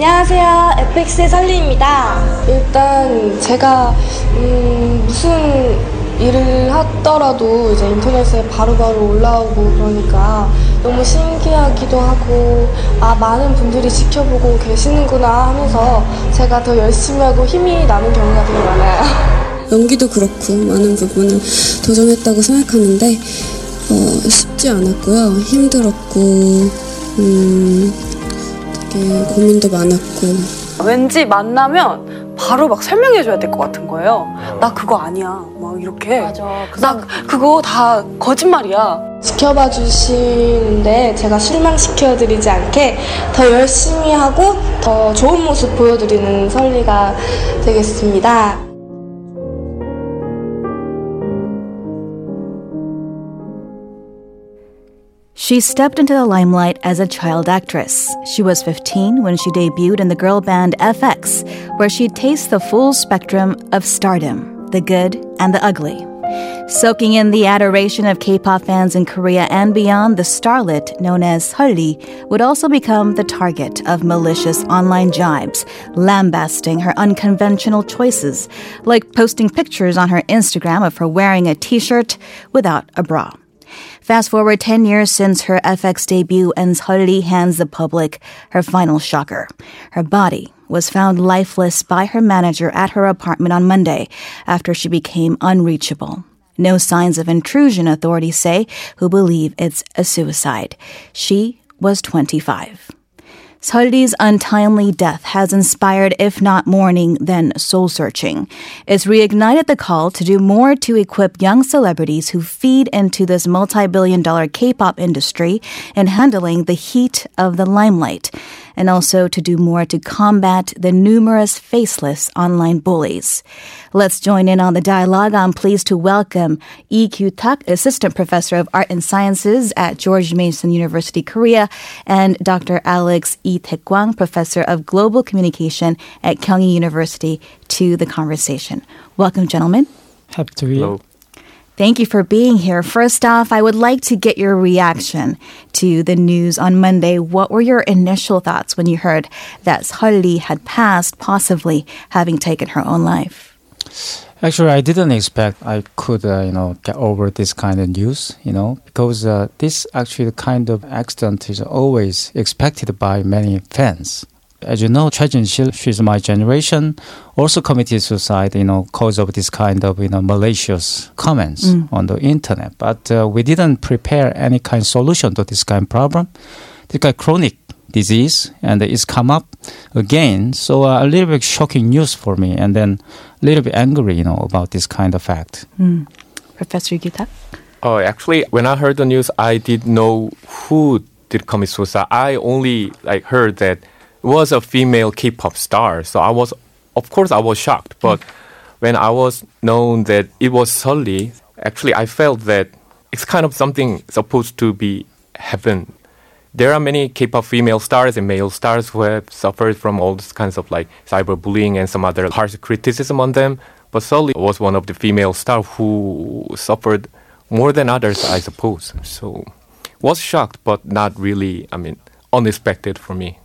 안녕하세요. 에펙스의 설리입니다. 일단 제가 음, 무슨 일을 하더라도 이제 인터넷에 바로 바로 올라오고 그러니까 너무 신기하기도 하고 아 많은 분들이 지켜보고 계시는구나 하면서 제가 더 열심히 하고 힘이 나는 경우가 되게 많아요. 연기도 그렇고 많은 부분을 도전했다고 생각하는데 어, 쉽지 않았고요. 힘들었고 음, 되게 고민도 많았고 왠지 만나면 바로 막 설명해줘야 될 것 같은 거예요. 나 그거 아니야. 막 이렇게. 맞아. 나 그거 다 거짓말이야. 지켜봐 주시는데 제가 실망시켜드리지 않게 더 열심히 하고 더 좋은 모습 보여드리는 설리가 되겠습니다. She stepped into the limelight as a child actress. She was 15 when she debuted in the girl band f(x), where she'd taste the full spectrum of stardom the good and the ugly. Soaking in the adoration of K pop fans in Korea and beyond, the starlet known as Sulli would also become the target of malicious online jibes, lambasting her unconventional choices, like posting pictures on her Instagram of her wearing a t shirt without a bra. Fast forward 10 years since her f(x) debut, and Sulli hands the public her final shocker. Her body was found lifeless by her manager at her apartment on Monday after she became unreachable. No signs of intrusion, authorities say, who believe it's a suicide. She was 25. Sulli's untimely death has inspired, if not mourning, then soul searching. It's reignited the call to do more to equip young celebrities who feed into this multi billion dollar K pop industry in handling the heat of the limelight, and also to do more to combat the numerous faceless online bullies. Let's join in on the dialogue. I'm pleased to welcome Lee Kyu-tak, Assistant Professor of Art and Sciences at George Mason University, Korea, and Dr. Alex Lee Taekwang, Professor of Global Communication at Kyunghee University, to the conversation. Welcome, gentlemen. Happy to be here. Thank you for being here. First off, I would like to get your reaction to the news on Monday. What were your initial thoughts when you heard that Sulli had passed, possibly having taken her own life? Actually, I didn't expect I could, uh, you know, get over this kind of news, you know, because uh, this actually kind of accident is always expected by many fans. As you know, Choi Jin-sil, she's my generation, also committed suicide, you know, cause of this kind of, you know, malicious comments on the internet. But uh, we didn't prepare any kind of solution to this kind of problem. This kind of chronic disease, and it's come up again. So uh, a little bit shocking news for me, and then a little bit angry, you know, about this kind of fact. Professor Yuta? Oh, actually, when I heard the news, I didn't know who did commit suicide. I only like heard that it was a female K-pop star. So I was, of course, I was shocked. But when I was known that it was Sulli, actually, I felt that it's kind of something supposed to be happen. There are many K-pop female stars and male stars who have suffered from all these kinds of like cyberbullying and some other harsh criticism on them. But Sulli was one of the female stars who suffered more than others, I suppose. So was shocked, but not really. I mean, unexpected for me.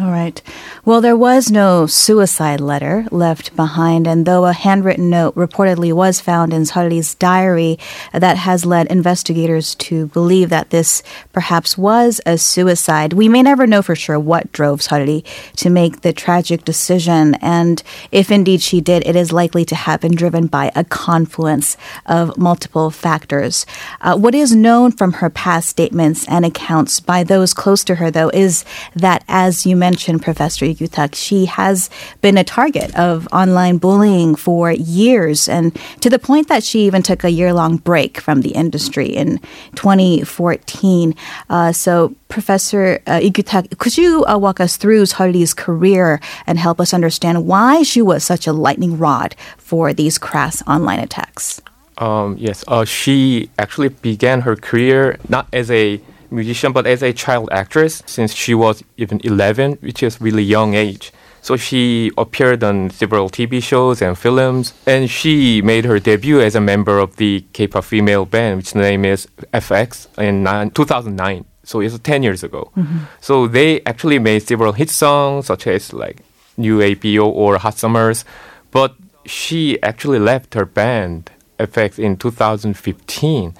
All right. Well, there was no suicide letter left behind, and though a handwritten note reportedly was found in Sulli's diary, that has led investigators to believe that this perhaps was a suicide. We may never know for sure what drove Seolli to make the tragic decision, and if indeed she did, it is likely to have been driven by a confluence of multiple factors. Uh, what is known from her past statements and accounts by those close to her, though, is that as you mentioned, Professor Yutak, she has been a target of online bullying for years, and to the point that she even took a year long break from the industry in 2014. Uh, so, Professor uh, Igutak, could you uh, walk us through Sulli's career and help us understand why she was such a lightning rod for these crass online attacks? Um, yes, uh, she actually began her career not as a musician but as a child actress since she was even 11, which is really young age. So she appeared on several TV shows and films, and she made her debut as a member of the K-pop female band, which name is f(x), in 2009. So it's 10 years ago. Mm-hmm. So they actually made several hit songs, such as like NU ABO or Hot Summers, but she actually left her band f(x) in 2015,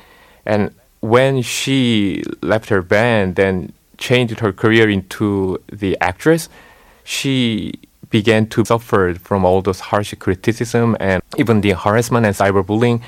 and when she left her band and changed her career into the actress, she began to suffer from all those harsh criticism and even the harassment and cyberbullying.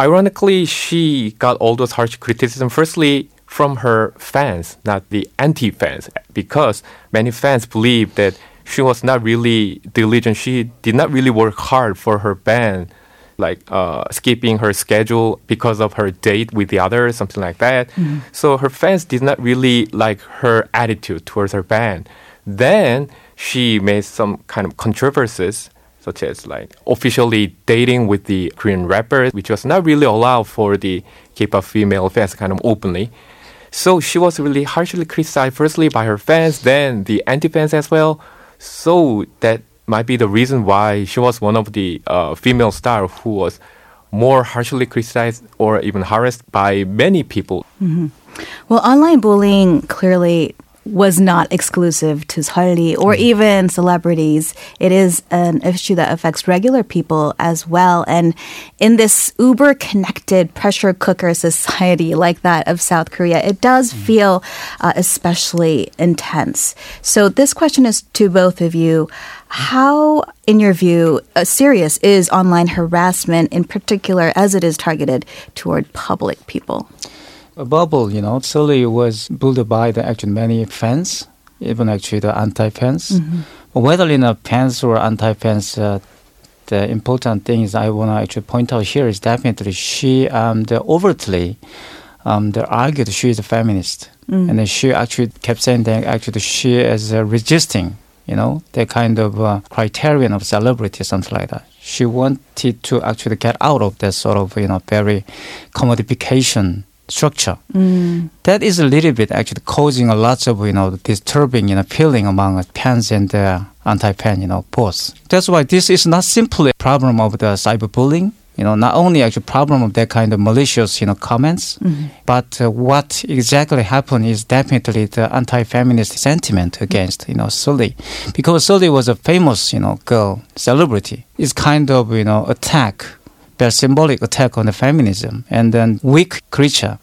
Ironically, she got all those harsh criticism firstly from her fans, not the anti-fans, because many fans believe that she was not really diligent. She did not really work hard for her band, like uh, skipping her schedule because of her date with the others, something like that. So her fans did not really like her attitude towards her band. Then she made some kind of controversies, such as like officially dating with the Korean rapper, which was not really allowed for the K-pop female fans kind of openly. So she was really harshly criticized, firstly by her fans, then the anti-fans as well. So that might be the reason why she was one of the uh, female stars who was more harshly criticized or even harassed by many people. Well, online bullying clearly was not exclusive to Sulli or even celebrities. It is an issue that affects regular people as well. And in this uber connected pressure cooker society like that of South Korea, it does feel uh, especially intense. So this question is to both of you. How, in your view, uh, serious is online harassment in particular as it is targeted toward public people? a bubble, you know, slowly was built by the actually many fans, even actually the anti-fans. Whether in a fans or anti-fans, uh, the important thing is I want to actually point out here is definitely she um, the overtly um, they argued she is a feminist, and then she actually kept saying that actually she is uh, resisting, you know, the kind of uh, criterion of celebrity, something like that. She wanted to actually get out of that sort of you know very commodification structure. That is a little bit actually causing a lot of you know disturbing you know feeling among fans and uh, anti-fan you know both. That's why this is not simply a problem of the cyberbullying. You know, not only actually problem of that kind of malicious you know comments, but uh, what exactly happened is definitely the anti-feminist sentiment against you know Sulli, because Sulli was a famous you know girl celebrity. It's kind of you know attack their symbolic attack on the feminism and then weak creature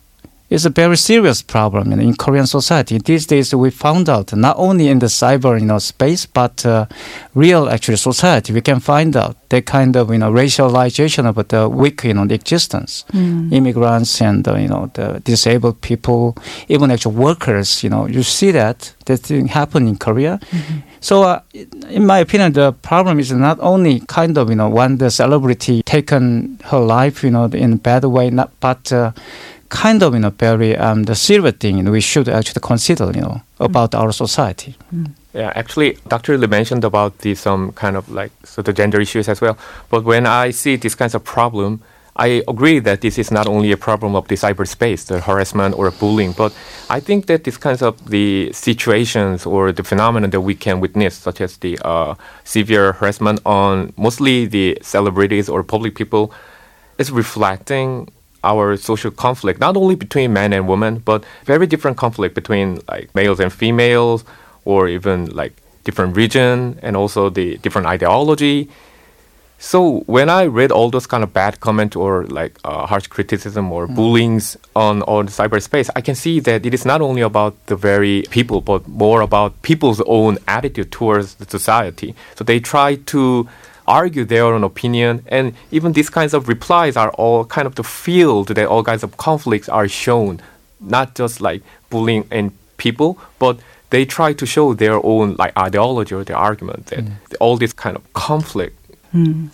is a very serious problem know, in Korean society. These days, we found out not only in the cyber you know space, but uh, real actually society, we can find out that kind of you know racialization of the weak you know existence, immigrants and uh, you know the disabled people, even actual workers. You know, you see that that thing happen in Korea. So, uh, in my opinion, the problem is not only kind of you know when the celebrity taken her life, you know, in a bad way, not but. Uh, kind of you know very um, the serious thing we should actually consider you know about our society. Yeah, actually, Dr. Lee mentioned about the some kind of like so the gender issues as well. But when I see these kinds of problem, I agree that this is not only a problem of the cyberspace, the harassment or bullying, but I think that these kinds of the situations or the phenomenon that we can witness, such as the uh, severe harassment on mostly the celebrities or public people, is reflecting our social conflict, not only between men and women, but very different conflict between like males and females, or even like different region and also the different ideology. So when I read all those kind of bad comment or like uh, harsh criticism or bullyings on on cyberspace, I can see that it is not only about the very people, but more about people's own attitude towards the society. So they try to argue their own opinion, and even these kinds of replies are all kind of the field that all kinds of conflicts are shown, not just like bullying and people, but they try to show their own like ideology or their argument that mm. all this kind of conflict hmm.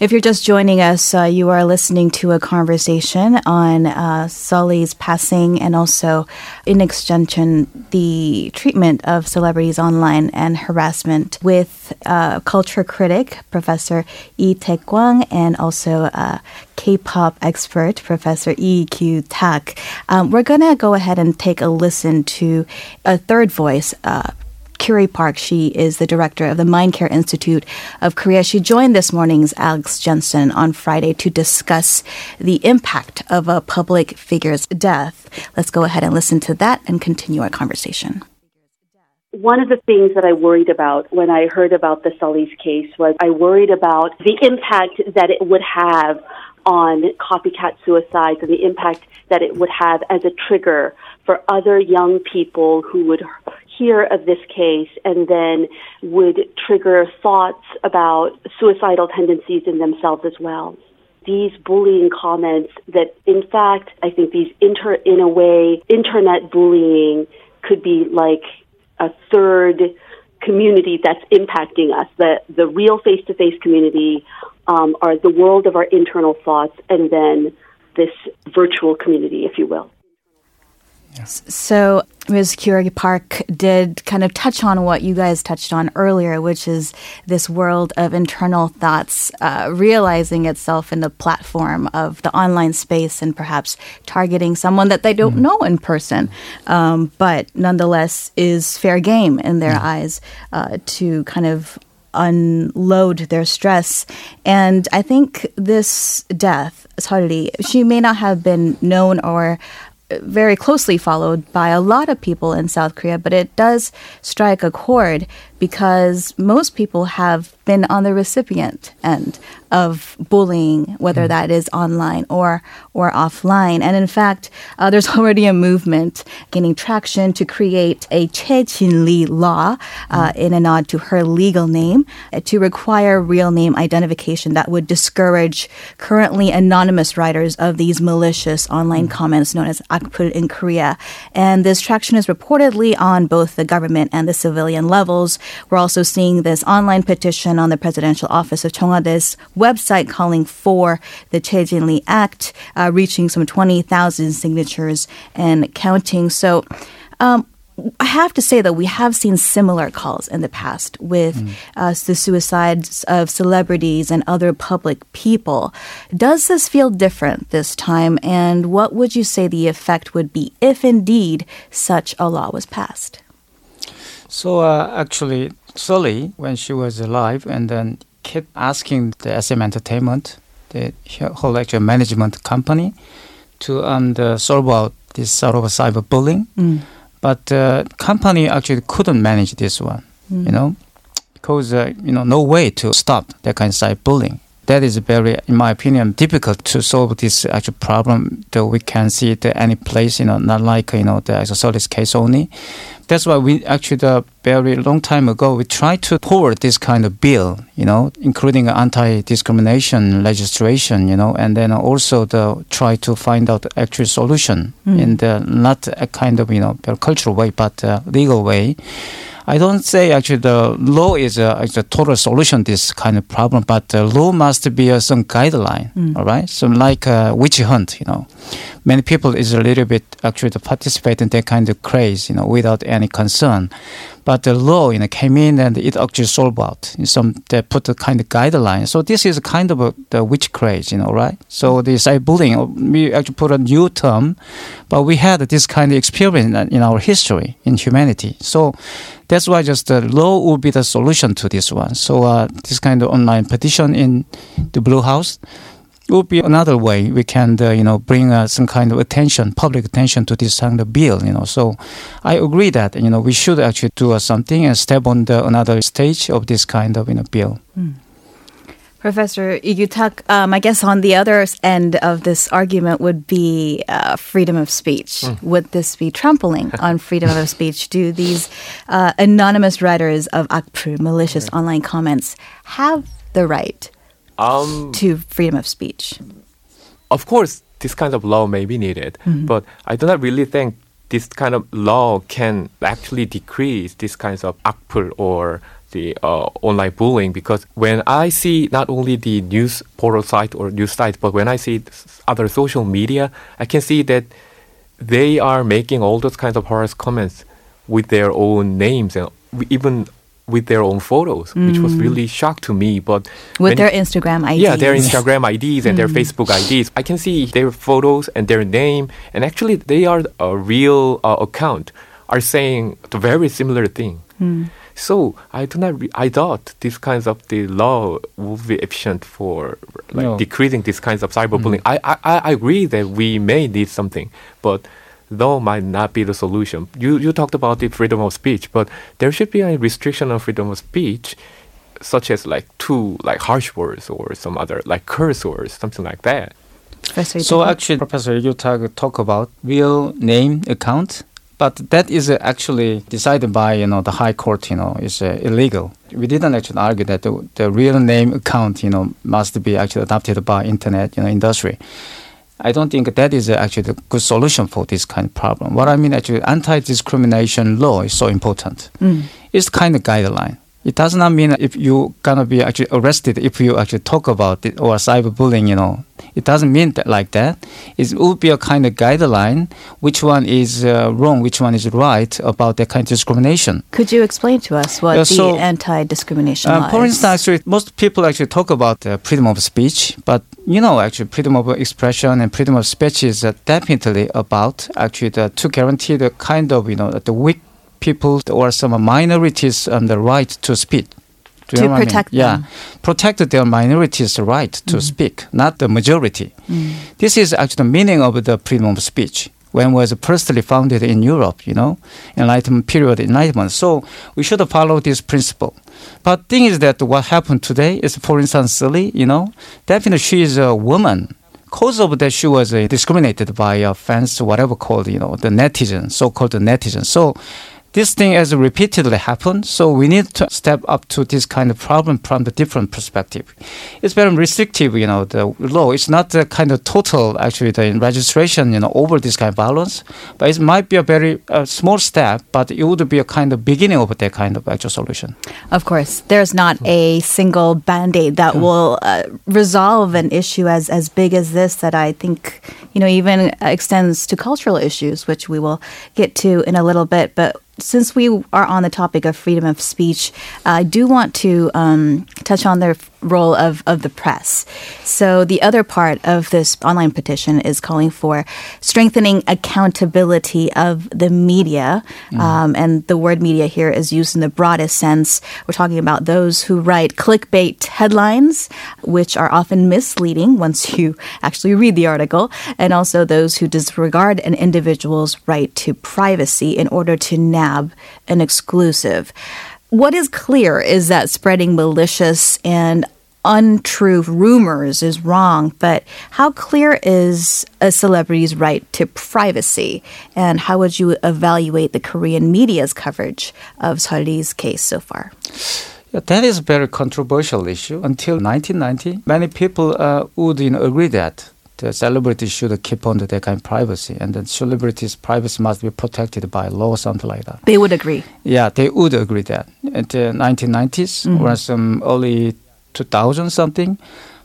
If you're just joining us, uh, you are listening to a conversation on uh, Sulli's passing and also, in extension, the treatment of celebrities online and harassment with uh, culture critic Professor Yi Tae-kwang and also uh, K-pop expert Professor Lee Kyu-tak. Um, we're going to go ahead and take a listen to a third voice. Curie Park. She is the director of the Mind Care Institute of Korea. She joined this morning's Alex Jensen on Friday to discuss the impact of a public figure's death. Let's go ahead and listen to that and continue our conversation. One of the things that I worried about when I heard about the Sulli's case was I worried about the impact that it would have on copycat suicides and the impact that it would have as a trigger for other young people who would hear of this case and then would trigger thoughts about suicidal tendencies in themselves as well. These bullying comments that in fact I think these inter in a way internet bullying could be like a third community that's impacting us. The the real face to face community um, are the world of our internal thoughts, and then this virtual community, if you will. So, Ms. Curie Park did kind of touch on what you guys touched on earlier, which is this world of internal thoughts uh, realizing itself in the platform of the online space and perhaps targeting someone that they don't know in person, um, but nonetheless is fair game in their eyes uh, to kind of unload their stress. And I think this death, Sulli, she may not have been known or very closely followed by a lot of people in South Korea, but it does strike a chord because most people have been on the recipient end of bullying, whether that is online or or offline. And in fact, uh, there's already a movement gaining traction to create a Choi Jin-ri law uh, in a nod to her legal name uh, to require real name identification that would discourage currently anonymous writers of these malicious online comments known as akpul in Korea. And this traction is reportedly on both the government and the civilian levels. We're also seeing this online petition on the presidential office of Cheong Wa Dae's website calling for the Choi Jin-ri Act, uh, reaching some 20,000 signatures and counting. So, um, I have to say that we have seen similar calls in the past with uh, the suicides of celebrities and other public people. Does this feel different this time? And what would you say the effect would be if indeed such a law was passed? So uh, actually, Sulli, when she was alive, and then kept asking the SM Entertainment, the whole actual management company, to um, the solve out this sort of cyberbullying. But uh, company actually couldn't manage this one, you know, because uh, you know no way to stop that kind of cyberbullying. That is very, in my opinion, difficult to solve this actual problem. That we can see it any place, you know, not like you know the Sulli's case only. That's why we actually, the very long time ago, we tried to forward this kind of bill, you know, including anti-discrimination legislation, you know, and then also the try to find out the actual solution in the not a kind of you know cultural way, but uh, legal way. I don't say actually the law is a, is a total solution to this kind of problem, but the law must be uh, some guideline, all right? So like a witch hunt, you know, many people is a little bit actually to participate in that kind of craze, you know, without any concern. But the law, you know, came in and it actually solved out. Some they put a kind of guideline. So this is kind of a, the witch craze, you know, right? So the cyberbullying, we actually put a new term, but we had this kind of experience in- in our history in humanity. So that's why just the law would be the solution to this one. So uh, this kind of online petition in the Blue House would be another way we can, uh, you know, bring uh, some kind of attention, public attention to this kind of bill. You know, so I agree that you know we should actually do uh, something and step on the another stage of this kind of you know bill. Professor Igutak, um, I guess on the other end of this argument would be uh, freedom of speech. Would this be trampling on freedom of speech? Do these uh, anonymous writers of akpul, malicious online comments, have the right Um, to freedom of speech? of course, this kind of law may be needed, but I do not really think this kind of law can actually decrease these kinds of akpul or the uh, online bullying because when I see not only the news portal site or news site, but when I see other social media, I can see that they are making all those kinds of harsh comments with their own names and even with their own photos, which was really shock to me. But With their Instagram IDs? yeah, their Instagram IDs and their Facebook IDs. I can see their photos and their name, and actually, they are a real uh, account are saying the very similar thing. So I do not. Re- I thought these kinds of the law would be efficient for like No. decreasing these kinds of cyberbullying. Mm-hmm. I, I I agree that we may need something, but law might not be the solution. You you talked about the freedom of speech, but there should be a restriction on freedom of speech, such as like too like harsh words or some other like curse words, something like that. Professor So actually, Professor Yutag talk about real name account, but that is actually decided by you know the high court. You know, is uh, illegal. We didn't actually argue that the, the real name account you know must be actually adopted by internet you know industry. I don't think that is uh, actually a good solution for this kind of problem. What I mean actually, anti-discrimination law is so important. It's kind of guideline. It does not mean if you gonna be actually arrested if you actually talk about it or cyberbullying. You know, it doesn't mean that like that. It would be a kind of guideline. Which one is uh, wrong? Which one is right about that kind of discrimination? Could you explain to us what the so, anti-discrimination Uh, law for instance, actually, most people actually talk about uh, freedom of speech, but you know, actually, freedom of expression and freedom of speech is uh, definitely about actually the, to guarantee the kind of you know the weak people or some minorities um, the right to speak. Do To what I mean? protect yeah, them. protect their minorities' right to speak, not the majority. This is actually the meaning of the freedom of speech when it was firstly founded in Europe, you know, Enlightenment period Enlightenment. So we should follow this principle. But thing is that what happened today is, for instance, Sulli, you know, definitely she is a woman. Cause of that, she was uh, discriminated by uh, fans, whatever called, you know, the netizens, so-called the netizens. So this thing has repeatedly happened, so we need to step up to this kind of problem from the different perspective. It's very restrictive, you know, the law. It's not the kind of total, actually, the registration, you know, over this kind of violence, but it might be a very uh, small step, but it would be a kind of beginning of that kind of actual solution. Of course, there's not a single band-aid that will uh, resolve an issue as, as big as this that I think, you know, even extends to cultural issues, which we will get to in a little bit. But since we are on the topic of freedom of speech, I do want to um, touch on the role of, of the press. So, the other part of this online petition is calling for strengthening accountability of the media. Um, and the word media here is used in the broadest sense. We're talking about those who write clickbait headlines, which are often misleading once you actually read the article, and also those who disregard an individual's right to privacy in order to nab an exclusive. What is clear is that spreading malicious and untrue rumors is wrong, but how clear is a celebrity's right to privacy? And how would you evaluate the Korean media's coverage of Sulli's case so far? Yeah, that is a very controversial issue. Until 1990, many people uh, would you know, agree that the celebrities should keep on to their kind of privacy, and the celebrities' privacy must be protected by law or something like that. They would agree. Yeah, they would agree that. In the 1990s or some early 2000 something.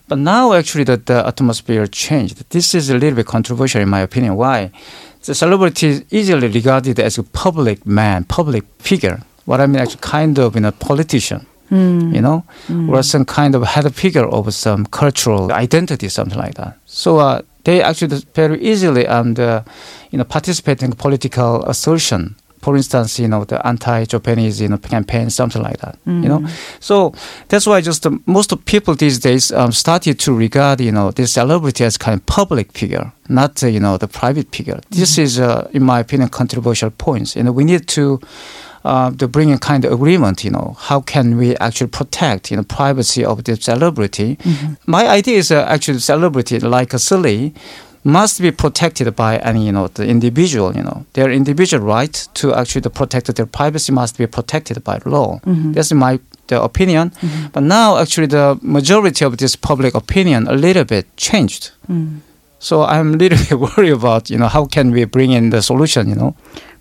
But now actually the, the atmosphere changed. This is a little bit controversial in my opinion. Why? The celebrity is easily regarded as a public man, public figure. What I mean, actually, kind of you know, politician. You know, or some kind of head figure of some cultural identity, something like that. So uh, they actually very easily um, the, you know, participate in political assertion for instance, you know, the anti-Japanese, you know, campaign, something like that, you know. So that's why just uh, most of people these days um, started to regard, you know, this celebrity as kind of public figure, not, uh, you know, the private figure. This is, uh, in my opinion, controversial points. You know, we need to uh, to bring a kind of agreement, you know, how can we actually protect, you know, privacy of the celebrity? My idea is uh, actually celebrity like a Sulli must be protected by any, you know, the individual, you know, their individual right to actually protect their privacy must be protected by law. Mm-hmm. That's my the opinion. Mm-hmm. But now actually the majority of this public opinion a little bit changed. Mm. So I'm a little bit worried about, you know, how can we bring in the solution, you know?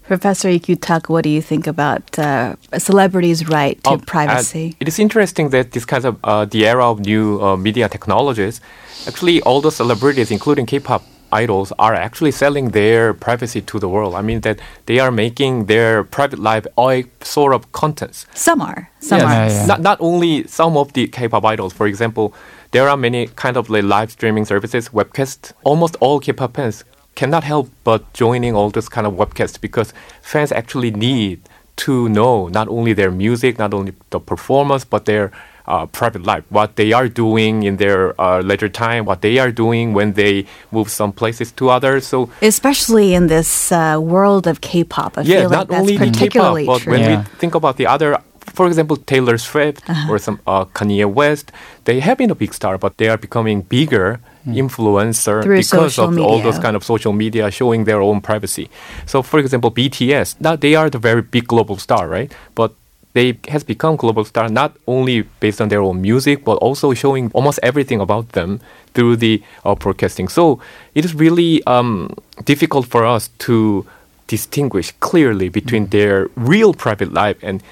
Professor Ikutak, what do you think about uh, a celebrity's right to Oh, privacy? uh, it is interesting that this kind of uh, the era of new uh, media technologies, actually all the celebrities, including K-pop idols, are actually selling their privacy to the world. I mean that they are making their private life all sort of contents. Some are. Some Yes. are. Yeah, yeah. Not not only some of the K-pop idols. For example, there are many kind of like live streaming services, webcast. Almost all K-pop fans cannot help but joining all this kind of webcasts because fans actually need to know not only their music, not only the performance, but their uh, private life, what they are doing in their uh, leisure time, what they are doing when they move some places to others. So Especially in this uh, world of K-pop, I yeah, feel like not that's only the K-pop, particularly but true. when Yeah. we think about the other, for example, Taylor Swift Uh-huh. or some uh, Kanye West, they have been a big star, but they are becoming bigger influencer Through because social of all those kind of social media showing their own privacy. So, for example, BTS, now they are the very big global star, right? But they has become global star not only based on their own music but also showing almost everything about them through the uh, broadcasting so it is really um, difficult for us to distinguish clearly between their real private life and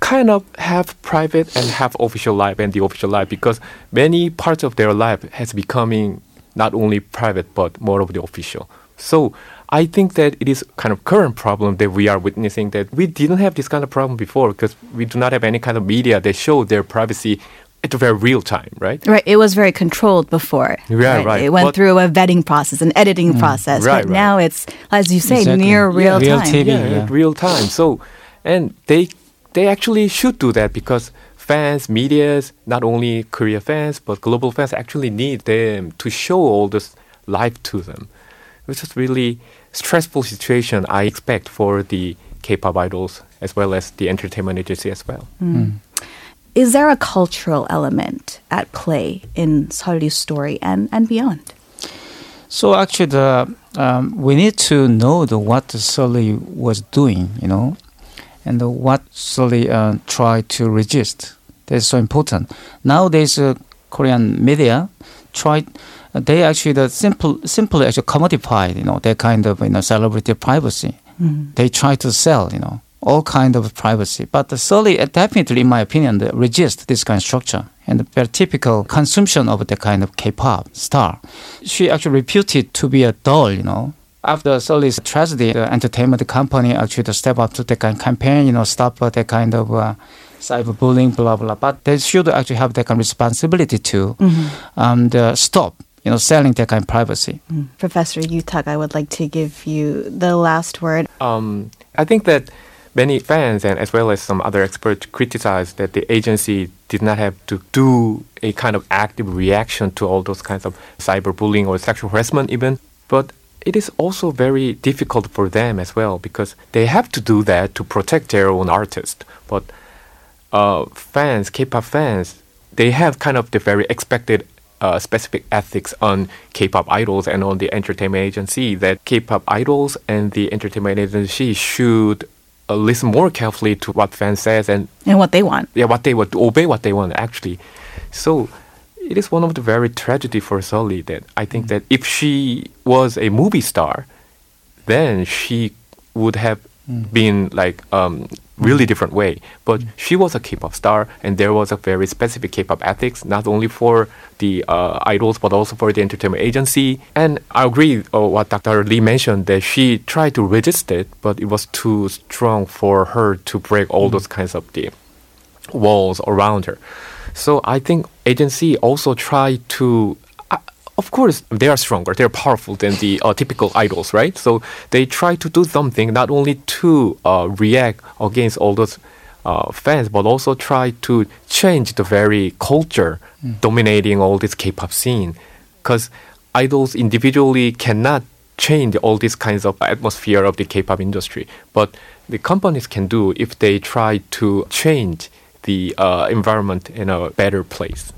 kind of have private and have official life and the official life because many parts of their life has becoming not only private but more of the official so I think that it is kind of current problem that we are witnessing that we didn't have this kind of problem before because we do not have any kind of media that show their privacy at the very real time, right? Right, it was very controlled before. Yeah, right. It went But- through a vetting process, an editing mm. process. Right, but right. now it's, as you say, Exactly. near real Real time. TV. yeah, yeah. real time. So, and they they actually should do that because fans, media's, not only Korea fans but global fans actually need them to show all this life to them, which is really stressful situation I expect for the K-pop idols as well as the entertainment agency as well. Is there a cultural element at play in Sulli's story and, and beyond? So actually, the um, we need to know the what Sulli was doing, you know, and what Sulli uh, tried to resist. That's so important. Nowadays, uh, Korean media tried. Uh, they actually the simple, simply actually commodified, you know, their kind of you know celebrity privacy. They try to sell, you know, all kind of privacy. But Sulli uh, definitely, in my opinion, they resist this kind of structure and the very typical consumption of the kind of K-pop star. She actually reputed to be a doll, you know. After Sulli's tragedy, the entertainment company actually step up to the kind of campaign, you know, stop uh, that kind of uh, cyberbullying, blah blah. But they should actually have that kind of responsibility to um, the stop, you know, selling that kind of privacy. Professor Yutak, I would like to give you the last word. Um, I think that many fans and as well as some other experts criticized that the agency did not have to do a kind of active reaction to all those kinds of cyberbullying or sexual harassment even. But it is also very difficult for them as well because they have to do that to protect their own artist. But uh, fans, K-pop fans, they have kind of the very expected uh, specific ethics on K-pop idols and on the entertainment agency that K-pop idols and the entertainment agency should uh, listen more carefully to what fans says and And what they want. yeah, what they would obey what they want actually. So it is one of the very tragedy for Sulli that I think that if she was a movie star, then she would have been like um, really different way. But she was a K-pop star, and there was a very specific K-pop ethics, not only for the uh, idols but also for the entertainment agency. And I agree uh, what Dr. Lee mentioned that she tried to resist it, but it was too strong for her to break all those kinds of the walls around her. So I think agency also try to. Uh, of course, they are stronger. They're powerful than the uh, typical idols, right? So they try to do something not only to uh, react against all those uh, fans, but also try to change the very culture dominating all this K-pop scene. Because idols individually cannot change all these kinds of atmosphere of the K-pop industry, but the companies can do if they try to change the uh, environment in a better place.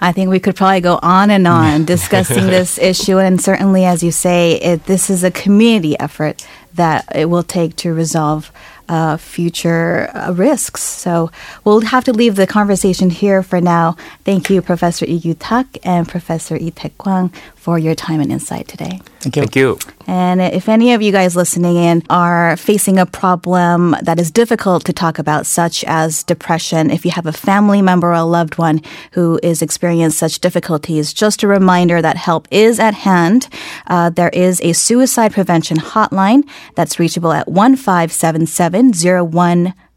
I think we could probably go on and on discussing this issue. And certainly, as you say, it, this is a community effort that it will take to resolve uh, future uh, risks. So we'll have to leave the conversation here for now. Thank you, Professor Lee Tak and Professor Lee Taek Kwang, for your time and insight today. Thank you. Thank you. And if any of you guys listening in are facing a problem that is difficult to talk about, such as depression, if you have a family member or a loved one who is experiencing such difficulties, just a reminder that help is at hand. Uh, there is a suicide prevention hotline that's reachable at 1577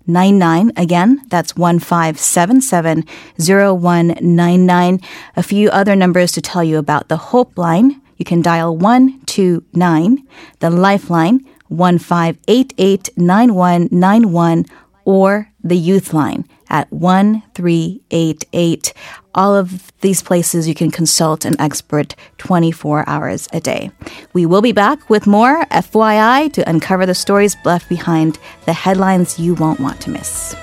0199. Again, that's 1577 0199. A few other numbers to tell you about the Hope line. You can dial 129, the Lifeline 1588 9191 or the Youth Line at 1388. All of these places you can consult an expert 24 hours a day. We will be back with more FYI to uncover the stories left behind, the headlines you won't want to miss.